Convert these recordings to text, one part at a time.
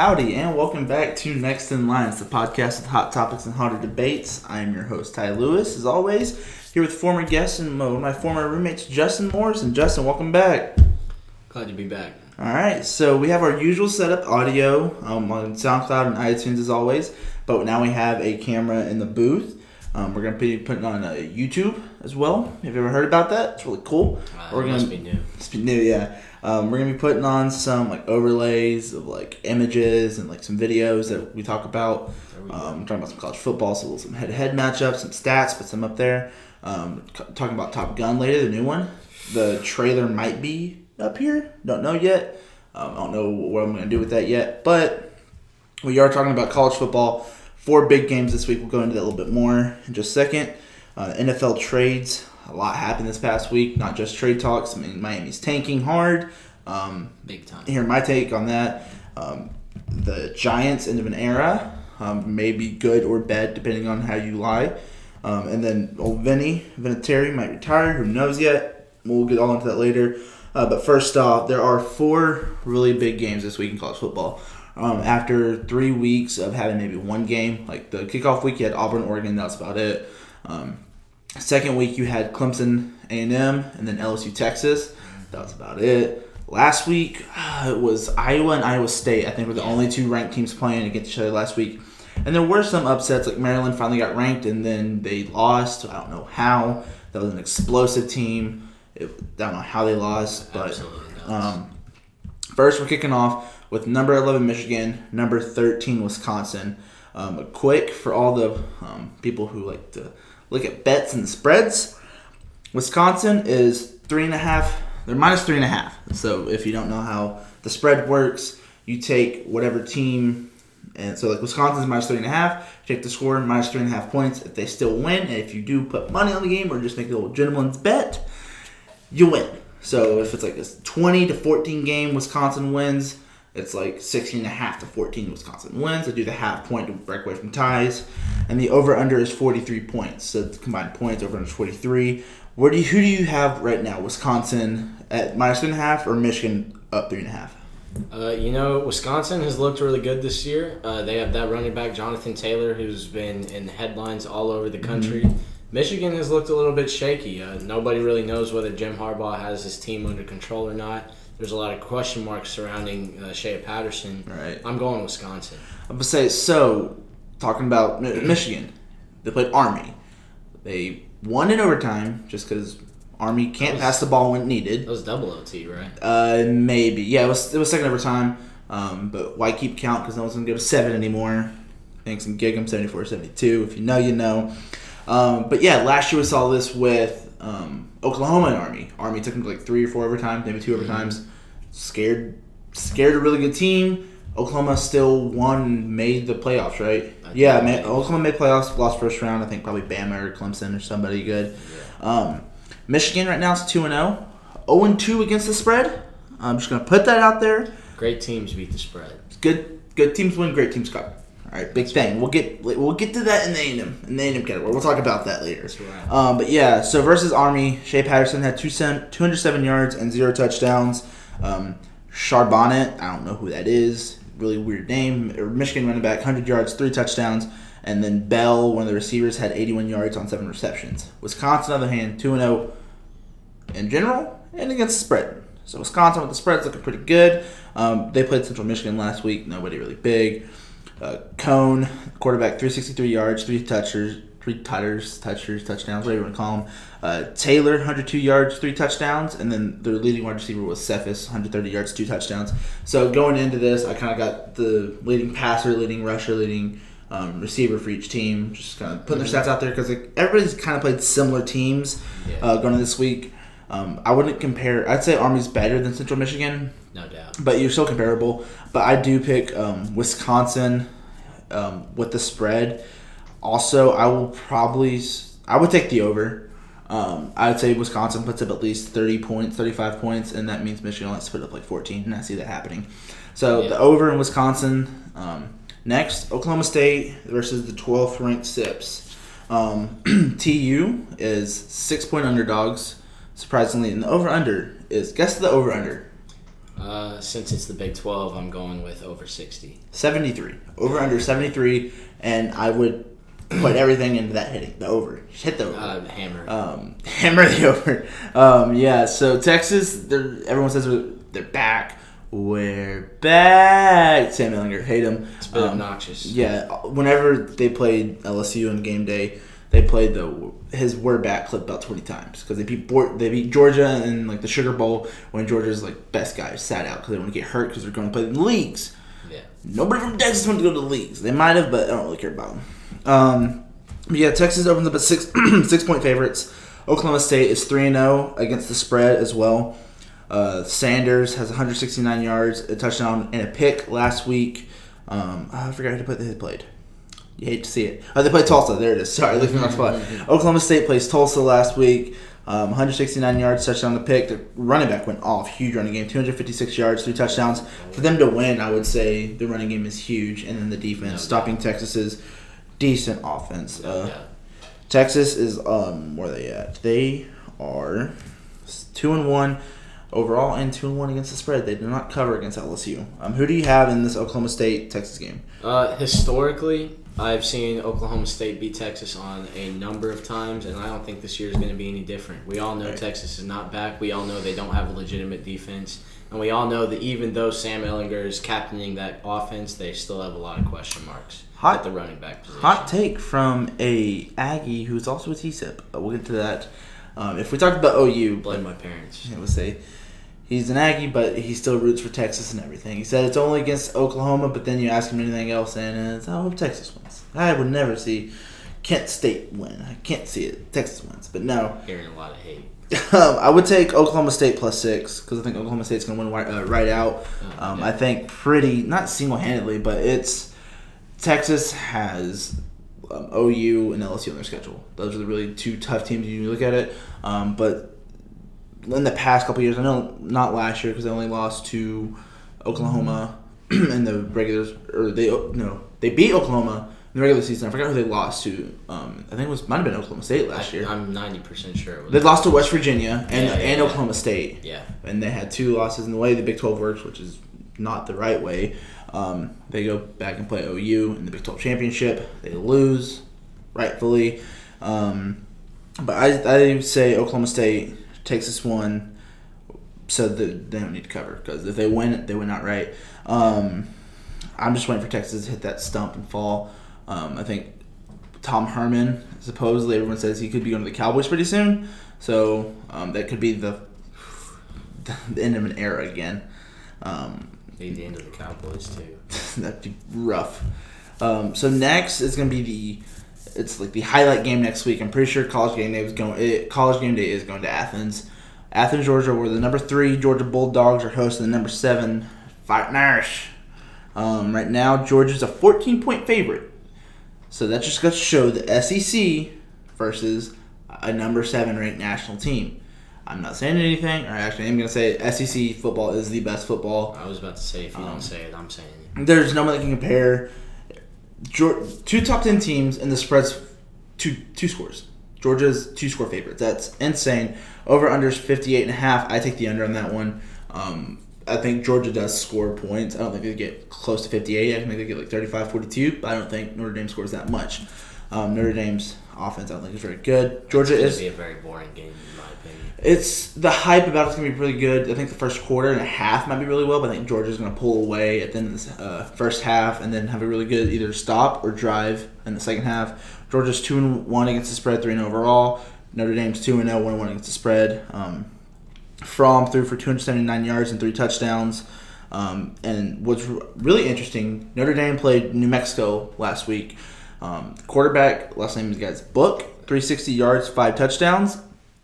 howdy, and welcome back to Next in Lines, the podcast with hot topics and hotter debates. I am your host, Ty Lewis, as always, here with former guests and one of my former roommates, Justin Morrison. And Justin, welcome back. Glad to be back. All right, so we have our usual setup audio um, on SoundCloud and iTunes as always, but now we have a camera in the booth. Um, we're gonna be putting on a YouTube as well. Have you ever heard about that? It's really cool. Uh, we're gonna must be new. It's been new, yeah. Um, we're gonna be putting on some like overlays of like images and like some videos that we talk about. We. Um, talking about some college football, so some head-to-head matchups, some stats, put some up there. Um, c- talking about Top Gun later, the new one. The trailer might be up here. Don't know yet. Um, I don't know what I'm gonna do with that yet, but we are talking about college football. Four big games this week. We'll go into that a little bit more in just a second. Uh, NFL trades. A lot happened this past week. Not just trade talks. I mean, Miami's tanking hard. Um, Big time. here my take on that. Um, the Giants end of an era um, may be good or bad depending on how you lie. Um, and then old Vinny Vinatieri might retire. Who knows yet? We'll get all into that later. Uh, but first off, there are four really big games this week in college football. Um, after three weeks of having maybe one game, like the kickoff week, you had Auburn, Oregon. That's about it. Um, second week, you had Clemson, A and M, and then LSU, Texas. That was about it. Last week, uh, it was Iowa and Iowa State. I think were the only two ranked teams playing against each other last week. And there were some upsets, like Maryland finally got ranked and then they lost. I don't know how. That was an explosive team. It, I don't know how they lost, but um, first we're kicking off with number 11 Michigan, number 13 Wisconsin. Um, a quick for all the um, people who like to look at bets and spreads. Wisconsin is three and a half. They're minus three and a half. So if you don't know how the spread works, you take whatever team, and so like Wisconsin's minus three and a half. Take the score minus three and a half points. If they still win, and if you do put money on the game or just make a little gentleman's bet, you win. So if it's like a 20 to 14 game, Wisconsin wins. It's like 16 and a half to 14 Wisconsin wins. They do the half point to break away from ties. And the over under is 43 points. So the combined points over under is 43. Where do you, who do you have right now? Wisconsin at minus three and a half or Michigan up three and a half? Uh, you know, Wisconsin has looked really good this year. Uh, they have that running back, Jonathan Taylor, who's been in the headlines all over the country. Michigan has looked a little bit shaky. Uh, nobody really knows whether Jim Harbaugh has his team under control or not. There's a lot of question marks surrounding uh, Shea Patterson. Right. I'm going Wisconsin. I'm gonna say so. Talking about Michigan, they played Army. They won in overtime just because Army can't was- pass the ball when needed. That was double OT, right? Uh, maybe. Yeah, it was it was second overtime. Um, but why keep count? Because no one's gonna go to seven anymore. Thanks and gig 'em 74-72. If you know, you know. Um, but yeah, last year we saw this with um, Oklahoma and Army. Army took them to like three or four overtime, maybe two overtimes. Scared, scared a really good team. Oklahoma still won, made the playoffs, right? I Yeah, think man, they did. Oklahoma made playoffs, lost first round. I think probably Bama or Clemson or somebody good. Um, Michigan right now is two and zero. 0 and 2 against the spread. I'm just gonna put that out there. Great teams beat the spread. Good good teams win, great teams cover. All right, big thing. We'll get we'll get to that in the A&M in the A&M category. We'll talk about that later. That's right. Um, but yeah, so versus Army, Shea Patterson had two cent, 207 yards and zero touchdowns. Um, Charbonnet, I don't know who that is. Really weird name. Michigan running back, 100 yards, three touchdowns. And then Bell, one of the receivers, had 81 yards on seven receptions. Wisconsin, on the other hand, 2 0 in general and against the spread. So Wisconsin with the spread's looking pretty good. Um, they played Central Michigan last week. Nobody really big. Uh, Coan, quarterback, 363 yards, three touchers, three touchers, touchers, touchdowns, whatever you want to call them. Uh, Taylor, 102 yards, three touchdowns, and then their leading wide receiver was Cephus, 130 yards, two touchdowns. So going into this, I kind of got the leading passer, leading rusher, leading um, receiver for each team. Just kind of putting their stats out there because like, everybody's kind of played similar teams Yeah. uh, going into this week. Um, I wouldn't compare. I'd say Army's better than Central Michigan, No doubt. but you're still comparable. But I do pick um, Wisconsin um, with the spread. Also, I will probably I would take the over. Um, I would say Wisconsin puts up at least 30 points, 35 points, and that means Michigan only put up like 14, and I see that happening. So Yeah. the over in Wisconsin. Um, next, Oklahoma State versus the 12th ranked Sips. Um, TU is six point underdogs, surprisingly, and the over under is guess the over under. Uh, since it's the Big 12, I'm going with over 60. 73. Over under 73, and I would put everything into that hitting. The over. Hit the over. Uh, hammer. Um, hammer the over. Um, yeah, so Texas, they're, everyone says they're, they're back. We're back. Sam Ehlinger, hate him. it's bit Um, obnoxious. Yeah, whenever they played LSU on game day, they played the his word back clip about twenty times because they beat they beat Georgia in like the Sugar Bowl when Georgia's like best guys sat out because they want to get hurt because they're going to play in the leagues. Yeah. Nobody from Texas wants to go to the leagues. They might have, but I don't really care about them. Um, but yeah, Texas opens up at six six point favorites. Oklahoma State is three and zero against the spread as well. Uh, Sanders has 169 yards, a touchdown, and a pick last week. Um, I forgot who to put they played. You hate to see it. Oh, they played Tulsa. There it is. Sorry, on the spot. Oklahoma State plays Tulsa last week. Um, 169 yards, touchdown, the pick. The running back went off. Huge running game. 256 yards, three touchdowns. For them to win, I would say the running game is huge, and then the defense No stopping Texas's decent offense. Uh, Yeah. Texas is um where are they at? They are two and one overall and two and one against the spread. They did not cover against LSU. Um, who do you have in this Oklahoma State Texas game? Uh, historically, I've seen Oklahoma State beat Texas on a number of times, and I don't think this year is going to be any different. We all know Right. Texas is not back. We all know they don't have a legitimate defense. And we all know that even though Sam Ehlinger is captaining that offense, they still have a lot of question marks Hot- at the running back position. Hot take from a Aggie who's also a TSIP. Uh, we'll get to that. Um, if we talked about OU, Blame my parents. I would say he's an Aggie, but he still roots for Texas and everything. He said it's only against Oklahoma, but then you ask him anything else, and it's, I hope Texas wins. I would never see Kent State win. I can't see it. Texas wins, but no. Hearing a lot of hate. Um, I would take Oklahoma State plus six because I think Oklahoma State's going to win right, uh, right out. Oh, Um, yeah. I think pretty not single handedly, but it's Texas has um, OU and LSU on their schedule. Those are the really two tough teams you look at it. Um, but in the past couple years, I know not last year because they only lost to Oklahoma in the regulars, or they no they beat Oklahoma in the regular season. I forgot who they lost to. Um, I think it was might have been Oklahoma State last year. I, am 90% sure it was. They lost to West Virginia and, Yeah, yeah, and yeah. Oklahoma State. Yeah. And they had two losses in the way the Big 12 works, which is not the right way. Um, they go back and play OU in the Big 12 championship. They lose, rightfully. Um, but I, I say Oklahoma State takes won, so that they don't need to cover because if they win it, they win outright. Um, I'm just waiting for Texas to hit that stump and fall. Um, I think Tom Herman, supposedly everyone says he could be going to the Cowboys pretty soon. So um, that could be the, the end of an era again. Um, Be the end of the Cowboys, too. that'd be rough. Um, so next is going to be the it's like the highlight game next week. I'm pretty sure college game day was going. It, college game day is going to Athens, Athens, Georgia, where the number three Georgia Bulldogs are hosting the number seven Fighting Irish. Um, right now, Georgia's a 14 point favorite. So that just goes to show the SEC versus a number seven ranked national team. I'm not saying anything, or actually, I'm going to say SEC football is the best football. I was about to say, if you Um, don't say it, I'm saying it. There's no one that can compare. Two top ten teams and the spreads two two scores. Georgia's two score favorites. That's insane. Over unders 58 and a half. I take the under on that one. Um, I think Georgia does score points. I don't think they get close to 58. I think they get like 35, 42. But I don't think Notre Dame scores that much. Um, Notre Dame's offense, I don't think, is very good. Georgia It's is going to be a very boring game, in my opinion. it's the hype about it's gonna be really good. I think the first quarter and a half might be really well, but I think Georgia's gonna pull away at the end of the uh, first half and then have a really good either stop or drive in the second half. Georgia's two and one against the spread, three and overall. Notre Dame's two and zero, one and one against the spread. Um, Fromm threw for 279 yards and three touchdowns. Um, and what's really interesting, Notre Dame played New Mexico last week. Um, quarterback, last name is guys Book, 360 yards, five touchdowns,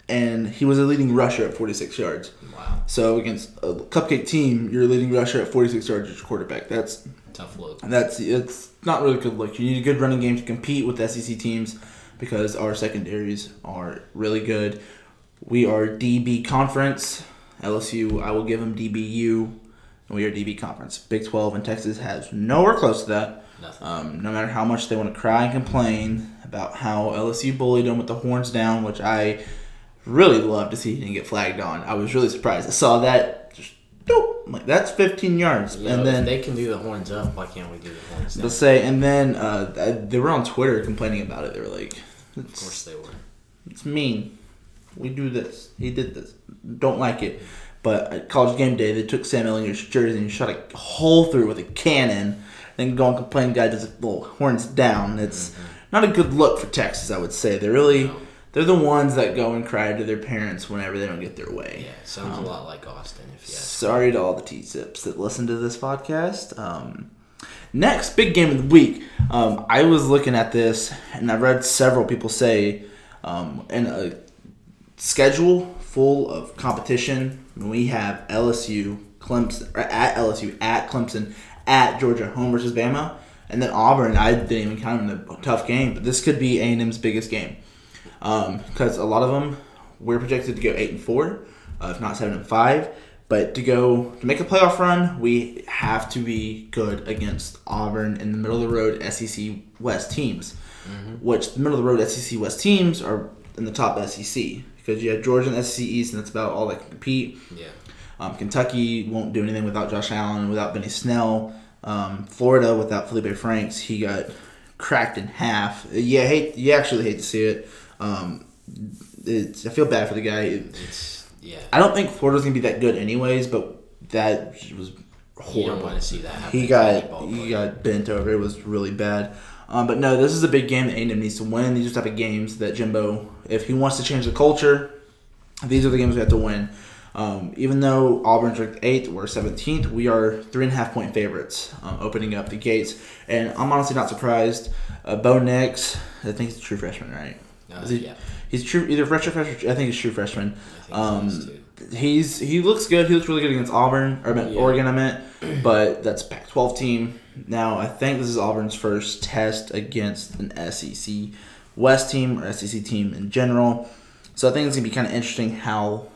and he was a leading rusher at 46 yards. Wow. So against a cupcake team, you're a leading rusher at 46 yards as your quarterback. That's Tough look. that's it's not really good look. You need a good running game to compete with SEC teams because our secondaries are really good. We are DB conference. LSU, I will give them DBU, and we are DB conference. Big 12 and Texas has nowhere close to that. Nothing. Um, no matter how much they want to cry and complain about how LSU bullied them with the horns down, which I really love to see he didn't get flagged on. I was really surprised. I saw that. Just dope. I'm like that's 15 yards, and if then they can do the horns up, why can't we do the horns down? they'll say, and then uh, they were on Twitter complaining about it. They were like, Of course they were. It's mean. We do this. He did this. Don't like it. But at college game day, they took Sam Ehlinger's jersey and shot a hole through it with a cannon. Then go and complain, guy does it little horns down. It's not a good look for Texas, I would say. They're really, they're the ones that go and cry to their parents whenever they don't get their way. Yeah, sounds a lot like Austin, if you ask. Sorry to all the T-Zips that listen to this podcast. Um, next, big game of the week. Um, I was looking at this, and I've read several people say um, in a schedule full of competition, we have LSU, Clemson, or at LSU, at Clemson, at Georgia, home versus Bama, and then Auburn. I didn't even count in a tough game, but this could be A&M's biggest game because a lot of them we're projected to go eight and four, uh, if not seven and five. But to go to make a playoff run, we have to be good against Auburn in the middle of the road SEC West teams, which the middle of the road SEC West teams are in the top SEC because you have Georgia and SEC East, and that's about all that can compete. Yeah. Um, Kentucky won't do anything without Josh Allen, without Benny Snell. Um, Florida without Feleipe Franks, he got cracked in half. Yeah, hate you actually hate to see it. Um, it's, I feel bad for the guy. It's, yeah. I don't think Florida's gonna be that good anyways, but that was You don't horrible. want to see that happen. He got he got bent over. It was really bad. Um, but no, this is a big game that A&M needs to win. These are the type of games that Jimbo, if he wants to change the culture, these are the games we have to win. Um, even though Auburn's ranked eighth, we're seventeenth. We are three and a half point favorites, um, opening up the gates. And I'm honestly not surprised. Uh, Bo Nix, I think he's a true freshman, right? Uh, he- yeah. He's true, either freshman, freshman. I think he's true freshman. Um, he's he looks good. He looks really good against Auburn or Yeah. Oregon. I meant, but that's Pac-12 team. Now I think this is Auburn's first test against an SEC West team or SEC team in general. So I think it's gonna be kind of interesting how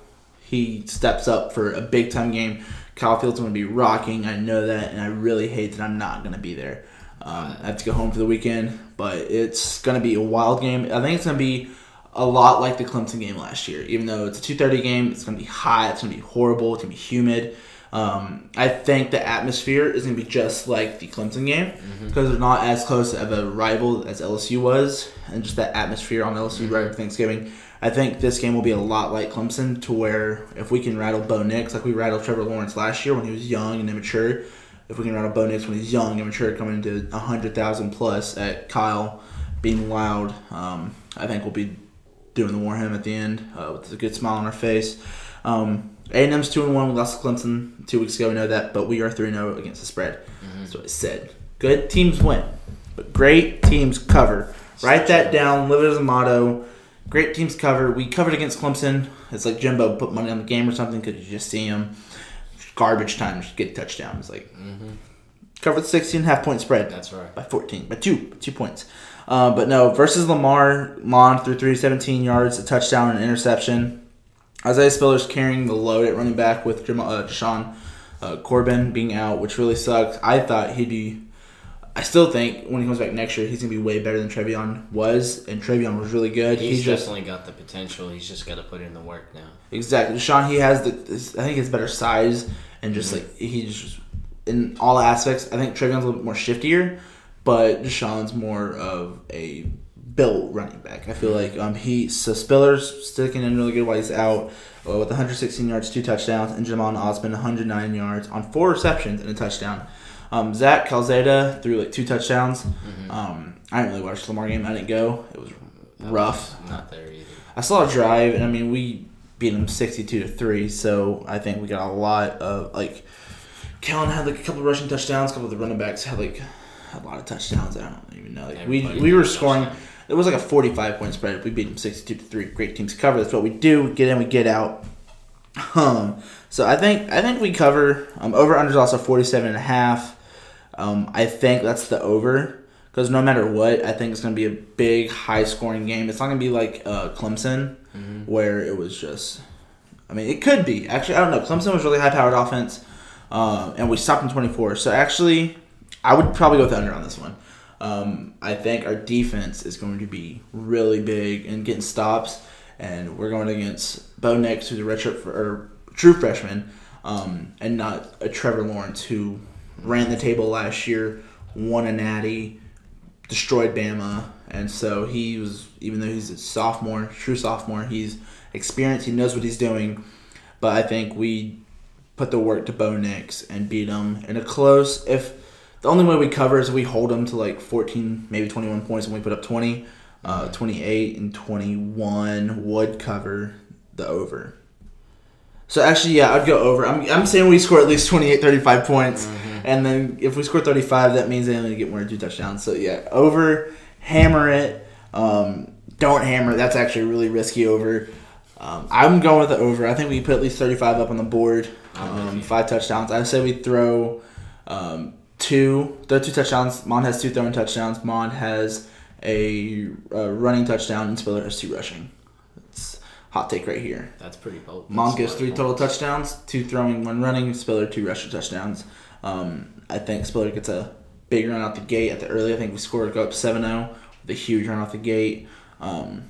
he steps up for a big time game. Kyle Fields going to be rocking. I know that, and I really hate that I'm not going to be there. Um, I have to go home for the weekend, but it's going to be a wild game. I think it's going to be a lot like the Clemson game last year. Even though it's a 2:30 game, it's going to be hot. It's going to be horrible. It's going to be humid. Um, I think the atmosphere is going to be just like the Clemson game because they're not as close of a rival as LSU was, and just that atmosphere on LSU right after Thanksgiving. I think this game will be a lot like Clemson, to where if we can rattle Bo Nix like we rattled Trevor Lawrence last year when he was young and immature, if we can rattle Bo Nix when he's young and immature, coming into hundred thousand plus at Kyle, being loud, um, I think we'll be doing the War Hymn at the end uh, with a good smile on our face. Um, A&M's two and one. We lost to Clemson two weeks ago. We know that, but we are three zero against the spread. That's what I said. Good teams win, but great teams cover. Write that down. Live it as a motto. Great teams cover. We covered against Clemson. It's like Jimbo put money on the game or something because you just see him. Garbage time, just get touchdowns. Like cover the 16 half point spread That's right. by 14, by two, by two points. Uh, but no, versus Lamar, Mond threw 317 yards, a touchdown, and an interception. Isaiah Spiller's carrying the load at running back with Jamal, uh, Deshaun uh, Corbin being out, which really sucks. I thought he'd be. I still think when he comes back next year, he's gonna be way better than Trevion was, and Trevion was really good. He's, He's, just definitely got the potential. He's just got to put in the work now. Exactly. Deshaun, he has the, I think it's better size and just like, he's just, in all aspects, I think Trevion's a little bit more shiftier, but Deshaun's more of a built running back. I feel like um he, so Spiller's sticking in really good while he's out uh, with 116 yards, two touchdowns, and Jhamon Ausbon 109 yards on four receptions and a touchdown. Um, Zach Calzada threw like two touchdowns. Um, I didn't really watch the Lamar game. I didn't go. It was rough. Not there either. I saw a drive, and I mean, we beat them sixty-two to three. So I think we got a lot of like. Kellen had like a couple of rushing touchdowns. A couple of the running backs had like a lot of touchdowns. I don't even know. Like, we we were scoring. It was like a forty-five point spread. We beat them sixty-two to three. Great teams cover. That's what we do. We get in, we get out. Um. So I think I think we cover. Um. Over under is also forty-seven and a half. Um. I think that's the over. Because no matter what, I think it's going to be a big, high-scoring game. It's not going to be like uh, Clemson, where it was just. I mean, it could be. Actually, I don't know. Clemson was really high-powered offense, um, and we stopped in 24. So actually, I would probably go with the under on this one. Um, I think our defense is going to be really big and getting stops, and we're going against Bo Nix, who's a redshirt for, or true freshman. um, and not a Trevor Lawrence who ran the table last year, won a natty, destroyed Bama, and so he was even though he's a sophomore, true sophomore, he's experienced, he knows what he's doing. But I think we put the work to Bo Nix and beat him in a close. If the only way we cover is we hold them to like 14, maybe 21 points, and we put up 20, uh, 28 and 21 would cover the over. So actually, yeah, I'd go over. I'm, I'm saying we score at least 28, 35 points. And then if we score 35, that means they only get one or two touchdowns. So yeah, over, hammer it. Um, don't hammer. That's actually really risky over. Um, I'm going with the over. I think we put at least 35 up on the board. Um, five touchdowns. I say we throw um, two. Throw two touchdowns. Mond has two throwing touchdowns. Mond has a, uh running touchdown, and Spiller has two rushing. Hot take right here. That's pretty bold. That's gets three total touchdowns, two throwing, one running. Spiller two rushing touchdowns. Um, I think Spiller gets a big run out the gate at the early. I think we scored go up 7-0 with a huge run off the gate. Um,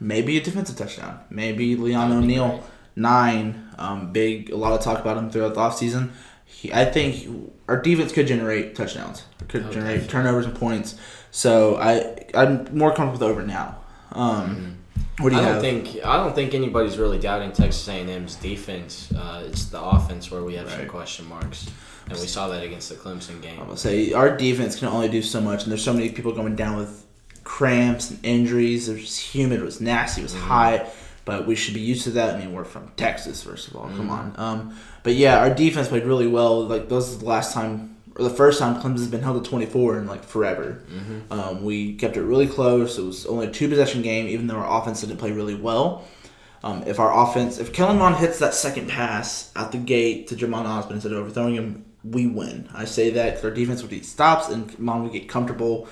maybe a defensive touchdown. Maybe Leon O'Neal great. nine. Um, big. A lot of talk about him throughout the offseason. He, I think our defense could generate touchdowns. Could Oh, generate turnovers and points. So I I'm more comfortable with over now. Um, What do you I don't think I don't think anybody's really doubting Texas A&M's defense. Uh, it's the offense where we have some question marks, and we saw that against the Clemson game. I'm gonna say our defense can only do so much, and there's so many people going down with cramps and injuries. It was humid, it was nasty, it was hot, but we should be used to that. I mean, we're from Texas, first of all. Come on. Um, but yeah, our defense played really well. Like those the last time or the first time Clemson's been held to 24 in like forever. Um, we kept it really close. It was only a two possession game, even though our offense didn't play really well. Um, if our offense, if Kellen Mond hits that second pass out the gate to Jhamon Ausbon instead of overthrowing him, we win. I say that because our defense would get stops and Mond would get comfortable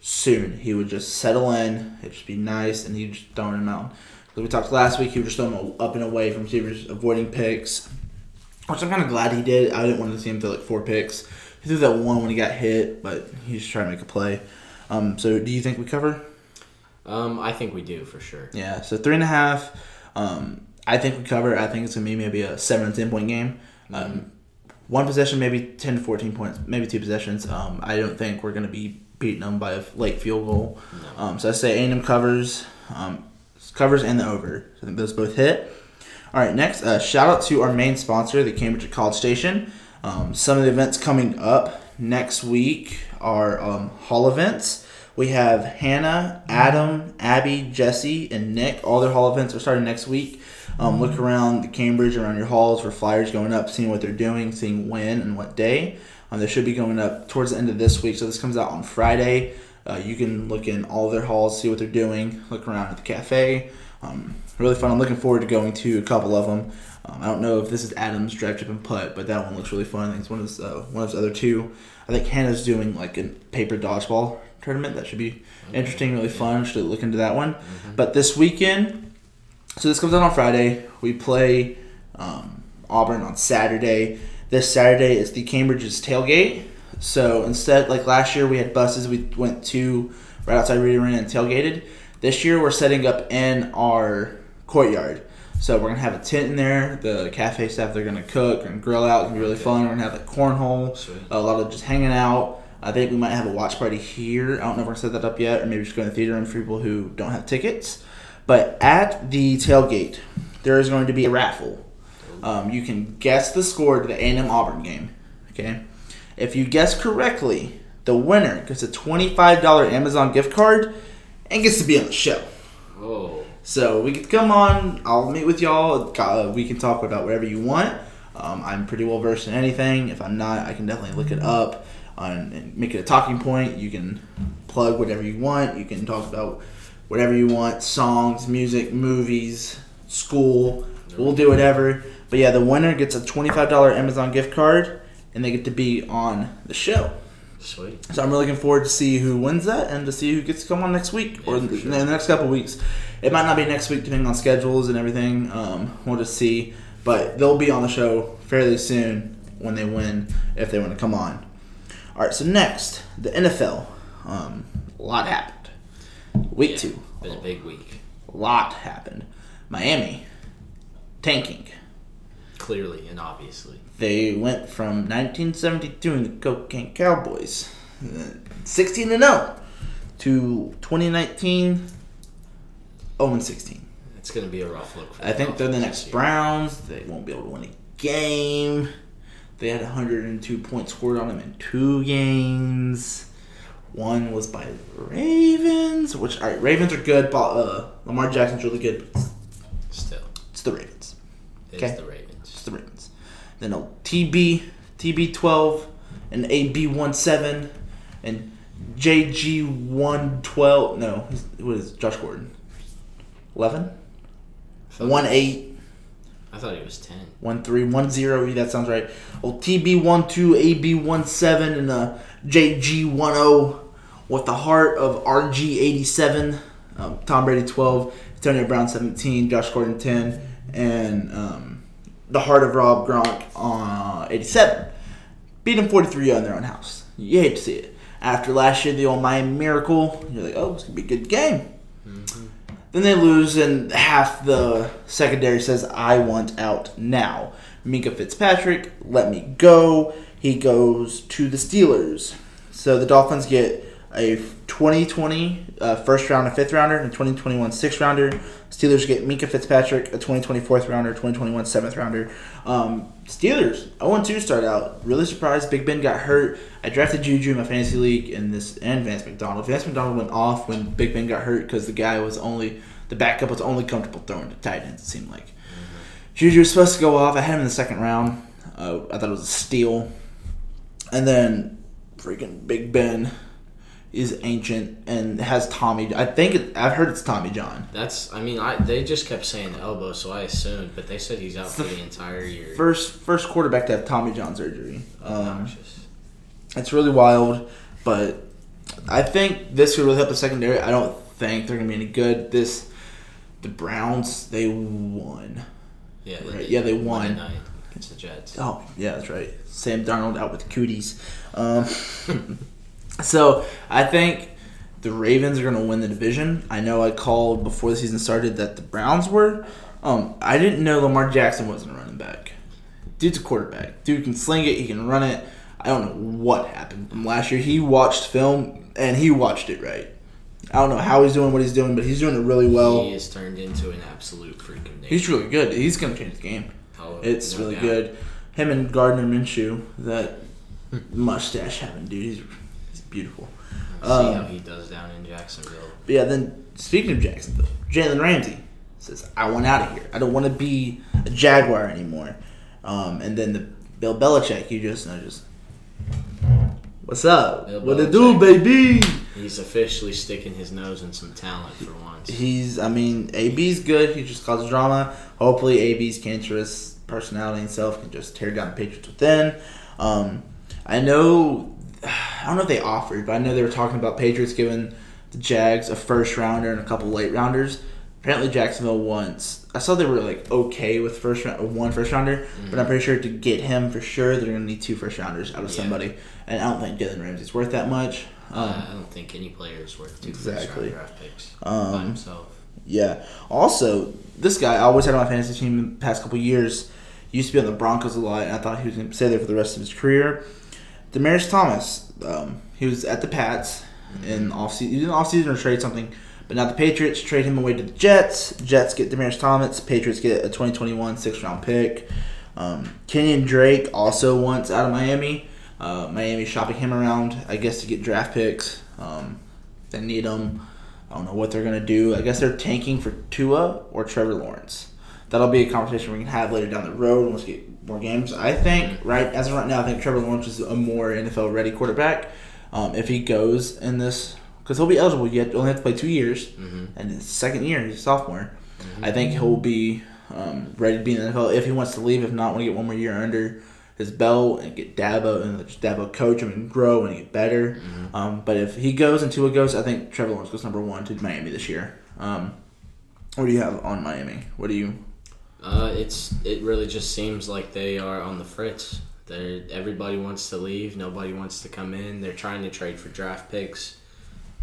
soon. He would just settle in. It'd just be nice, and he'd just throw him out. Like we talked last week, he was just throw him up and away from receivers, avoiding picks. Which I'm kind of glad he did. I didn't want to see him throw like four picks. He threw that one when he got hit, but he's trying to make a play. Um, so, do you think we cover? Um, I think we do for sure. Yeah, so three and a half. Um, I think we cover. I think it's gonna be maybe a seven to ten point game. Um, one possession, maybe ten to fourteen points, maybe two possessions. Um, I don't think we're gonna be beating them by a late field goal. Um, so I say A&M covers, um, covers and the over. So I think those both hit. All right, next, uh, shout out to our main sponsor, the Cambridge College Station. Um, some of the events coming up next week are um, hall events. We have Hannah, Adam, Abby, Jesse, and Nick. All their hall events are starting next week. Um, look around the Cambridge, around your halls for flyers going up, seeing what they're doing, seeing when and what day. Um, they should be going up towards the end of this week, so this comes out on Friday. Uh, you can look in all their halls, see what they're doing, look around at the cafe. Um, really fun. I'm looking forward to going to a couple of them. Um, I don't know if this is Adam's drive chip and putt, but that one looks really fun. I think it's one of his, uh, one of his other two. I think Hannah's doing like a paper dodgeball tournament. That should be interesting, really fun. Should look into that one. But this weekend, so this comes out on Friday. We play um, Auburn on Saturday. This Saturday is the Cambridge's tailgate. So instead, like last year, we had buses. We went to right outside Reed Arena and tailgated. This year, we're setting up in our courtyard. So we're gonna have a tent in there. The cafe staff they're gonna cook and grill out. It's gonna be really fun. We're gonna have like cornhole, Sweet. a lot of just hanging out. I think we might have a watch party here. I don't know if we're gonna set that up yet, or maybe just go in the theater room for people who don't have tickets. But at the tailgate, there is going to be a raffle. Um, you can guess the score to the A&M Auburn game. Okay, if you guess correctly, the winner gets a twenty-five dollar Amazon gift card and gets to be on the show. Oh, So we can come on. I'll meet with y'all. Uh, we can talk about whatever you want. Um, I'm pretty well versed in anything. If I'm not, I can definitely look it up and make it a talking point. You can plug whatever you want. You can talk about whatever you want: songs, music, movies, school. We'll do whatever. But yeah, the winner gets a twenty-five dollar Amazon gift card, and they get to be on the show. Sweet. So I'm really looking forward to see who wins that and to see who gets to come on next week or Yeah, sure. the next couple weeks. It might not be next week depending on schedules and everything. Um, we'll just see, but they'll be on the show fairly soon when they win if they want to come on. All right, so next the NFL. Um, a lot happened. Week Yeah, two, Been a big week. a lot happened. Miami tanking. clearly and obviously. They went from 1972 in the Cocaine Cowboys, uh, 16 and 0, to 2019, 0 and 16. It's going to be a rough look. For I think they're the next year. Browns. They won't be able to win a game. They had 102 points scored on them in two games. One was by the Ravens, which all right, Ravens are good. but, Uh, Lamar Jackson's really good. Still, it's the Ravens. it's Okay. the Ravens. It's the Ravens. Then a TB, TB12, and AB17, and JG112. No, what is it? Josh Gordon? 11? 1 8. I thought he was ten. One three one zero. That sounds right. Oh, TB one two, AB one seven, and a JG one zero with the heart of RG eighty seven. Um, Tom Brady twelve, Antonio Brown seventeen, Josh Gordon ten, and um, the heart of Rob Gronk uh, eighty seven. Beat him forty three on their own house. You hate to see it. After last year, the old Miami Miracle, you're like, oh, it's gonna be a good game. Then they lose, and half the secondary says, I want out now. Minkah Fitzpatrick, let me go. He goes to the Steelers. So the Dolphins get a 2020 uh, first round and fifth rounder, and a 2021 sixth rounder. Steelers get Minkah Fitzpatrick, a 2020 fourth rounder, 2021 seventh rounder. Um, Steelers 0 2 start out. Really surprised. Big Ben got hurt. I drafted Juju in my fantasy league in this, and Vance McDonald. Vance McDonald went off when Big Ben got hurt because the guy was only the backup was only comfortable throwing to tight ends. It seemed like Juju was supposed to go off. I had him in the second round. Uh, I thought it was a steal, and then freaking Big Ben is ancient and has Tommy. I think it, I've heard it's Tommy John. That's. I mean, I they just kept saying elbow, so I assumed, but they said he's out for the entire year. First first quarterback to have Tommy John surgery. Um, Obnoxious. It's really wild, but I think this could really help the secondary. I don't think they're gonna be any good. This the Browns they won. Yeah, right, did yeah, they Monday won. night against the Jets. Oh yeah, that's right. Sam Darnold out with the cooties. Um, so I think the Ravens are gonna win the division. I know I called before the season started that the Browns were. Um, I didn't know Lamar Jackson wasn't a running back. Dude's a quarterback. Dude can sling it. He can run it. I don't know what happened from last year. He watched film and he watched it right. I don't know how he's doing what he's doing, but he's doing it really well. he is turned into an absolute freak of nature. He's really good. He's gonna change the game. Oh, It's no really doubt. good. Him and Gardner Minshew, that mustache having dude, he's, beautiful. See Um, how he does down in Jacksonville. Yeah, then speaking of Jacksonville, Jalen Ramsey says, "I want out of here. I don't want to be a Jaguar anymore." Um, and then the Bill Belichick, you just know, just what's up? Bill what it do, baby? He's officially sticking his nose in some talent for once. He's, I mean, AB's good. He just causes drama. Hopefully, AB's cancerous personality and self can just tear down the Patriots within. Um, I know, I don't know if they offered, but I know they were talking about Patriots giving the Jags a first rounder and a couple late rounders. Apparently, Jacksonville wants. I saw they were like okay with first round, one first rounder, but I'm pretty sure to get him for sure, they're gonna need two first rounders out of Yeah. somebody. And I don't think Jalen Ramsey's worth that much. Um, Uh, I don't think any player is worth two Exactly. draft picks by Um, himself. Yeah. Also, this guy I always had on my fantasy team in the past couple years. Used to be on the Broncos a lot, and I thought he was going to stay there for the rest of his career. Demaryius Thomas. Um, he was at the Pats in off season. He did off season or trade something, but now the Patriots trade him away to the Jets. Jets get Demaryius Thomas. Patriots get a 2021 sixth round pick. Um, Kenyon Drake also wants out of Miami. Uh, Miami shopping him around, I guess, to get draft picks. Um, they need them. I don't know what they're gonna do. I guess they're tanking for Tua or Trevor Lawrence. That'll be a conversation we can have later down the road once we get more games. I think right as of right now, I think Trevor Lawrence is a more NFL ready quarterback. Um, if he goes in this, because he'll be eligible, yet only have to play two years, Mm-hmm. and his second year he's a sophomore. I think he'll be um, ready to be in the NFL if he wants to leave. If not, want to get one more year under his belt and get Dabo and Dabo coach him and grow and get better. Mm-hmm. Um, but if he goes and Tua goes, I think Trevor Lawrence goes number one to Miami this year. Um, what do you have on Miami? What do you? Uh, it's it really just seems like they are on the fritz. They're everybody wants to leave, nobody wants to come in. They're trying to trade for draft picks,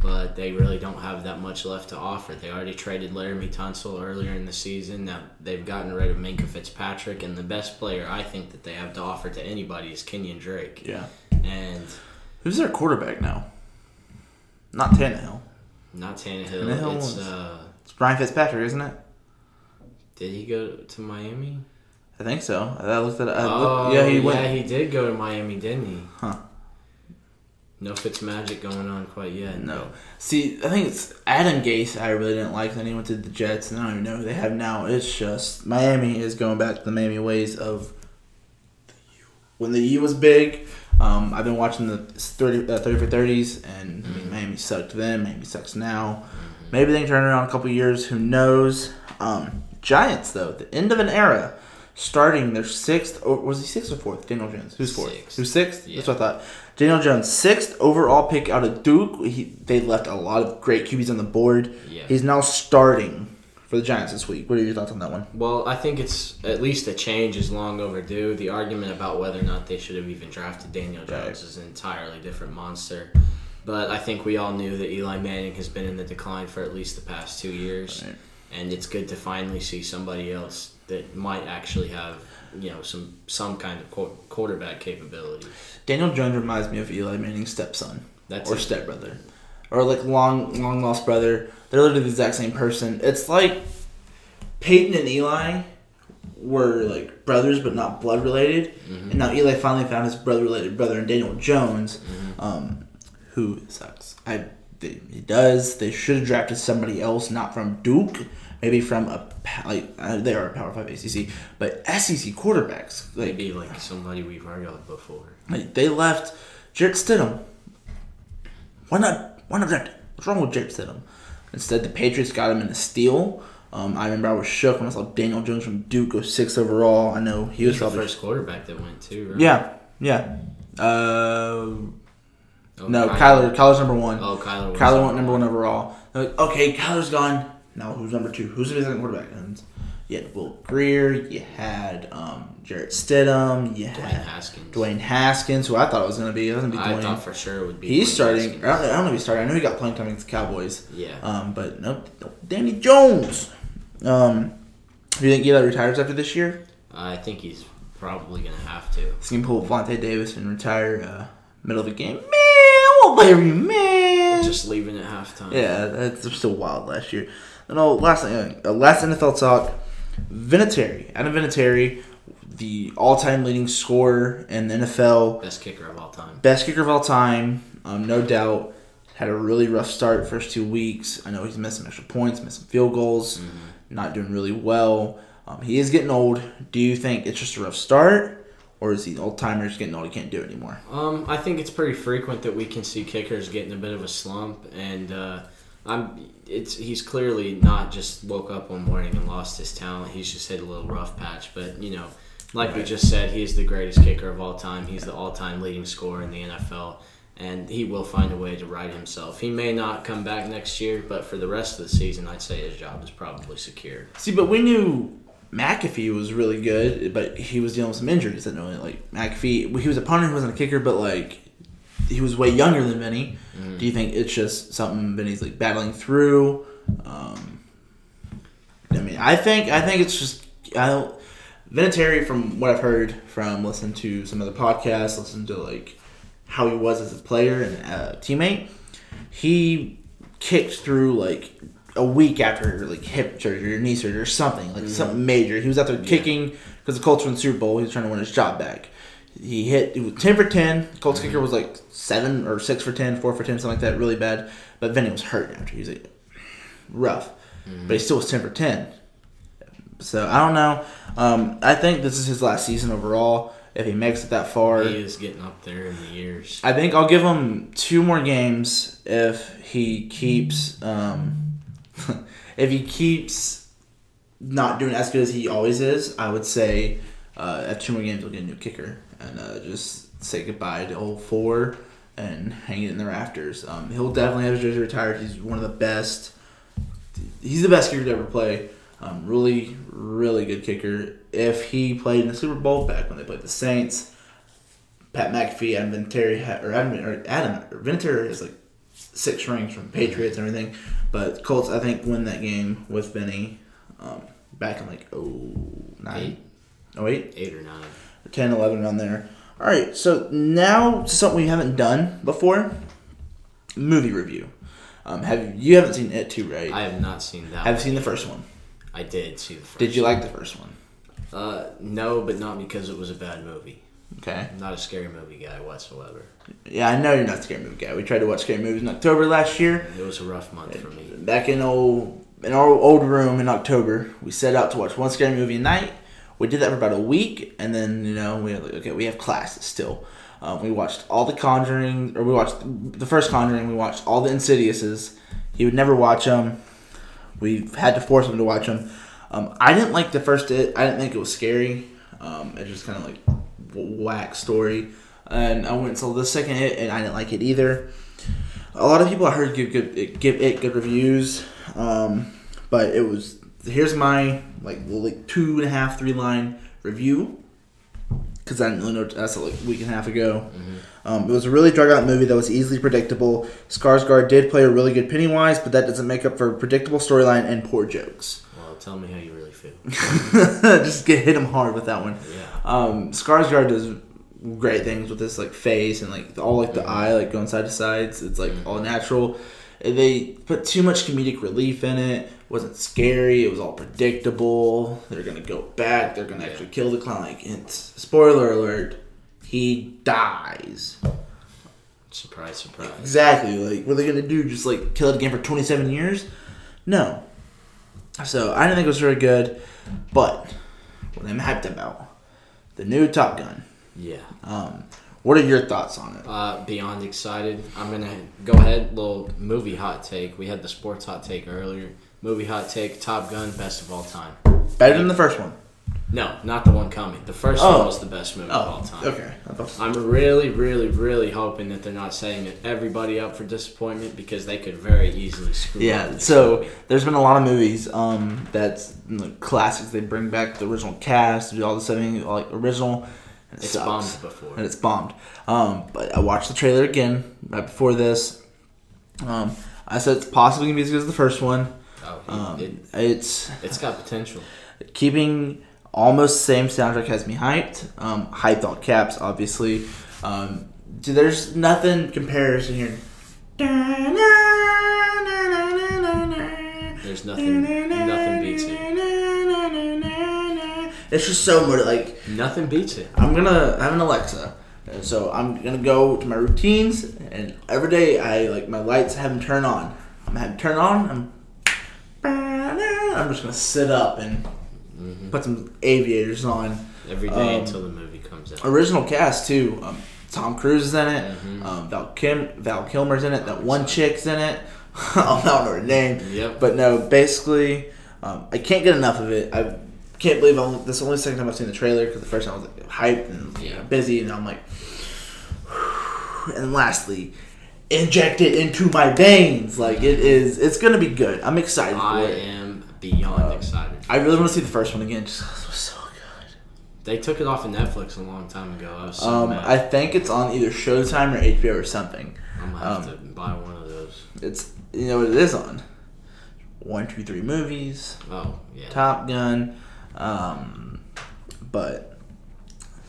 but they really don't have that much left to offer. They already traded Laremy Tunsil earlier in the season. Now they've gotten rid of Minkah Fitzpatrick, and the best player I think that they have to offer to anybody is Kenyon Drake. Yeah. And Who's their quarterback now? Not Tannehill. not Tannehill. Tannehill it's uh, It's Brian Fitzpatrick, isn't it? Did he go to Miami? I think so. I looked at. I oh, yeah, he went. yeah, he did go to Miami, didn't he? Huh. No Fitzmagic going on quite yet. No. See, I think it's Adam Gase. I really didn't like. Then he went to the Jets, and I don't even know who they have now. It's just Miami is going back to the Miami ways of when the U was big. Um, I've been watching the 30, uh, 30 for 30s, and I mean, Miami sucked then. Miami sucks now. Maybe they can turn around a couple years. Who knows? Um, Giants, though, the end of an era, starting their sixth. Or was he sixth or fourth? Daniel Jones. Who's fourth? Sixth. Who's sixth? Yeah. That's what I thought. Daniel Jones, sixth overall pick out of Duke. He, they left a lot of great QBs on the board. Yeah. He's now starting for the Giants this week. What are your thoughts on that one? Well, I think it's at least a change is long overdue. The argument about whether or not they should have even drafted Daniel Jones Right. is an entirely different monster. But I think we all knew that Eli Manning has been in the decline for at least the past two years, Right. And it's good to finally see somebody else that might actually have you know some some kind of qu- quarterback capability. Daniel Jones reminds me of Eli Manning's stepson That's or it. stepbrother, or like long long lost brother. They're literally the exact same person. It's like Peyton and Eli were like brothers, but not blood related. And now Eli finally found his brother related brother in Daniel Jones, um, who sucks. I they, he does. They should have drafted somebody else, not from Duke. Maybe from a like uh, they are a Power Five ACC, but SEC quarterbacks like Maybe like somebody we've of before. like, they left Jarrett Stidham. Why not? Why not draft? What's wrong with Jarrett Stidham? Instead, the Patriots got him in a steal. Um, I remember I was shook when I saw Daniel Jones from Duke go six overall. I know he was He's the first quarterback that went too, right? yeah, yeah. Uh, Oh, no, Kyler. Kyler's number one. Oh, Kyler. Kyler went number one overall. Like, okay, Kyler's gone. Now who's number two? Who's the second quarterback? And you had Will Grier. You had um, Jarrett Stidham. You Dwayne had Haskins. Dwayne Haskins, who I thought it was going to be. It was going to be I thought for sure it would be. He's Dwayne starting. I don't, I don't know if he's starting. I know he got playing time against the Cowboys. Yeah. Um, but nope. Danny Jones. Um, do you think Eli retires after this year? I think he's probably gonna have to. He's gonna pull Vontae Davis and retire uh, middle of the game. Man, I won't play you, man. Just leaving at halftime. yeah, that's still wild last year. No, last thing, uh, last NFL talk. Vinatieri, Adam Vinatieri, the all-time leading scorer in the NFL. Best kicker of all time. Best kicker of all time, um, no doubt. Had a really rough start first two weeks. I know he's missing extra points, missing field goals, not doing really well. Um, he is getting old. Do you think it's just a rough start, or is he old timer just getting old? He can't do it anymore. Um, I think it's pretty frequent that we can see kickers getting a bit of a slump, and uh, I'm. It's he's clearly not just woke up one morning and lost his talent. He's just hit a little rough patch. But you know, like we just said, he is the greatest kicker of all time. He's the all-time leading scorer in the NFL, and he will find a way to right himself. He may not come back next year, but for the rest of the season, I'd say his job is probably secure. See, but we knew McAfee was really good, but he was dealing with some injuries. I know, like McAfee, he was a punter, he wasn't a kicker, but like he was way younger than Vinny. Do you think it's just something Vinny's like battling through? Um, I mean, I think I think it's just I don't. Vinatieri, from what I've heard from listening to some other podcasts, listen to like how he was as a player and a teammate, he kicked through like a week after like hip surgery or knee surgery or something like something major. He was out there kicking because the Colts won the Super Bowl. He was trying to win his job back. He hit. It was ten for ten. Colts kicker was like seven or six for ten, four for ten, something like that, really bad. But Vinny was hurt after. He was like rough, but he still was ten for ten. So I don't know. Um, I think this is his last season overall. If he makes it that far, He is getting up there in the years. I think I'll give him two more games if he keeps um, if he keeps not doing as good as he always is. I would say uh, at two more games we'll get a new kicker and uh, just say goodbye to old four and hang it in the rafters. Um, he'll definitely have his jersey retired. He's one of the best. He's the best kicker to ever play. Um, really, really good kicker. If he played in the Super Bowl back when they played the Saints, Pat McAfee, Adam Vinatieri, or Adam, or Adam or Vinatieri is like six rings from Patriots and everything. But Colts, I think, win that game with Vinny um, back in like oh nine, oh eight, Eight or nine. 10, 11 around there. All right, so now something we haven't done before: movie review. Um, have you, you haven't seen it too, right? I have not seen that. have one. seen the first one. I did see the first. Did you like the first one? Uh, no, but not because it was a bad movie. Okay. I'm not a scary movie guy whatsoever. Yeah, I know you're not a scary movie guy. We tried to watch scary movies in October last year. It was a rough month for me. Back in old in our old room in October, we set out to watch one scary movie a night. We did that for about a week, and then you know we had like okay, we have classes still. Um, we watched all the Conjuring, or we watched the first Conjuring. We watched all the Insidiouses. He would never watch them. We had to force him to watch them. Um, I didn't like the first It. I didn't think it was scary. Um, it just kind of like whack story. And I went saw the second It, and I didn't like it either. A lot of people I heard give good give it good reviews, um, but it was here's my like like two and a half three line review because I didn't really know that's like a week and a half ago. Um, it was a really drug out movie that was easily predictable. Skarsgård did play a really good Pennywise, but that doesn't make up for a predictable storyline and poor jokes. Well, tell me how you really feel. Just get hit him hard with that one. Yeah. Um, Skarsgård does great things with this like face and like all like the Mhm. eye like going side to sides. It's like Mhm. all natural. They put too much comedic relief in it. Wasn't scary. It was all predictable. They're gonna go back. They're gonna actually kill the clown. Like it's spoiler alert. He dies. Surprise, surprise. Exactly. Like, what are they gonna do? Just like kill it again for twenty seven years? No. So I didn't think it was very good, but what I'm hyped about the new Top Gun. Yeah. Um, what are your thoughts on it? Uh, beyond excited. I'm gonna go ahead. Little movie hot take. We had the sports hot take earlier. Movie hot take. Top Gun, best of all time. Better than the first one. No, not the one coming. The first Oh. one was the best movie of all time. okay. I thought so. I'm really, really, really hoping that they're not setting everybody up for disappointment because they could very easily screw. Yeah. So movie. there's been a lot of movies um, that's classics. They bring back the original cast, do all the seven like original. and it it's sucks. bombed before. and it's bombed. Um, but I watched the trailer again right before this. Um, I said it's possibly gonna be as good as the first one. Oh, Um, it, it's it's got potential. keeping almost same soundtrack has me hyped. Um, hyped all caps, obviously. Um, there's nothing compares to here. There's nothing, nothing beats it. It's just so much like Nothing beats it. I'm gonna I have an Alexa, so I'm gonna go to my routines, and every day I like my lights have them turn on. I'm gonna have them turn on. I'm I'm just gonna sit up and hmm put some aviators on. Every day Um, until the movie comes out. Original cast too. Um, Tom Cruise is in it. Mhm. Um, Val Kim Val Kilmer's in it. That one sorry. chick's in it. I don't know her name. Yep. But no, basically, um, I can't get enough of it. I can't believe I'm, this is the only second time I've seen the trailer because the first time I was like hyped and Yeah. busy, and I'm like, and lastly, inject it into my veins. Like it is, it's gonna be good. I'm excited I for it. Beyond Uh, excited. I really want to see the first one again. Just it was so good. They took it off of Netflix a long time ago. I was so Um, mad. I think it's on either Showtime or HBO or something. I'm gonna have um, to buy one of those. It's you know what it is on. One, two, three movies. Oh yeah. Top Gun. Um, but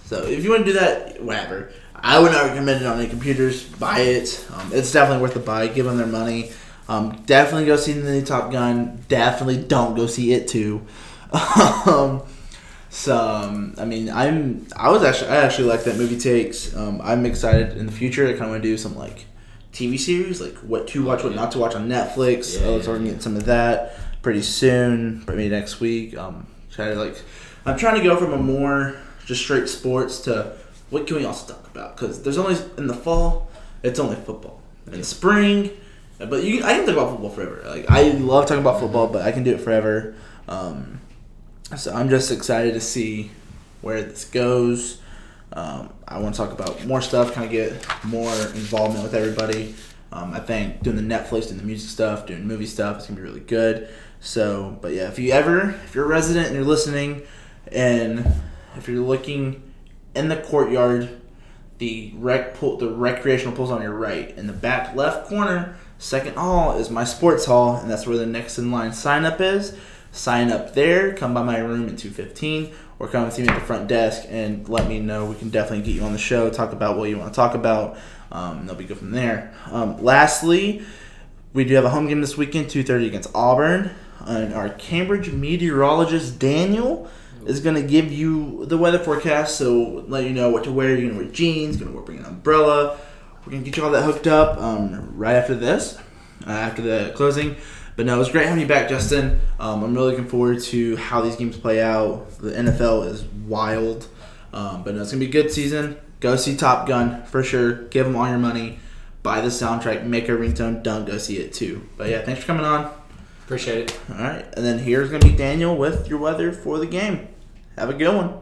so if you want to do that, whatever. I would not recommend it on any computers. Buy it. Um, it's definitely worth the buy. Give them their money. Um, definitely go see the new Top Gun. Definitely don't go see it too. um, so um, I mean, I'm I was actually I actually like that movie takes. Um, I'm excited in the future. I kind of want to do some like TV series, like what to watch, what not to watch on Netflix. Yeah, I was already getting some of that pretty soon, maybe next week. Um, try to like, I'm trying to go from a more just straight sports to what can we also talk about? Because there's only in the fall, it's only football. In Yeah. spring, but you, I can talk about football forever. Like I love talking about football, but I can do it forever. Um, so I'm just excited to see where this goes. Um, I want to talk about more stuff, kind of get more involvement with everybody. Um, I think doing the Netflix, doing the music stuff, doing movie stuff is gonna be really good. So, but yeah, if you ever, if you're a resident and you're listening, and if you're looking in the courtyard, the rec pool, the recreational pool's on your right. In the back left corner, second hall is my sports hall, and that's where the next in line sign up is. Sign up there. Come by my room at two fifteen, or come see me at the front desk and let me know. We can definitely get you on the show. Talk about what you want to talk about. Um, they'll be good from there. Um, lastly, we do have a home game this weekend, two thirty against Auburn, and our Cambridge meteorologist Daniel is going to give you the weather forecast. So let you know what to wear. You're going to wear jeans. Going to bring an umbrella. We're to get you all that hooked up um, right after this, uh, after the closing. But no, it was great having you back, Justin. Um, I'm really looking forward to how these games play out. The NFL is wild, um, but no, it's gonna be a good season. Go see Top Gun for sure. Give them all your money. Buy the soundtrack. Make a ringtone. Don't go see it too. But yeah, thanks for coming on. Appreciate it. All right, and then here's gonna be Daniel with your weather for the game. Have a good one.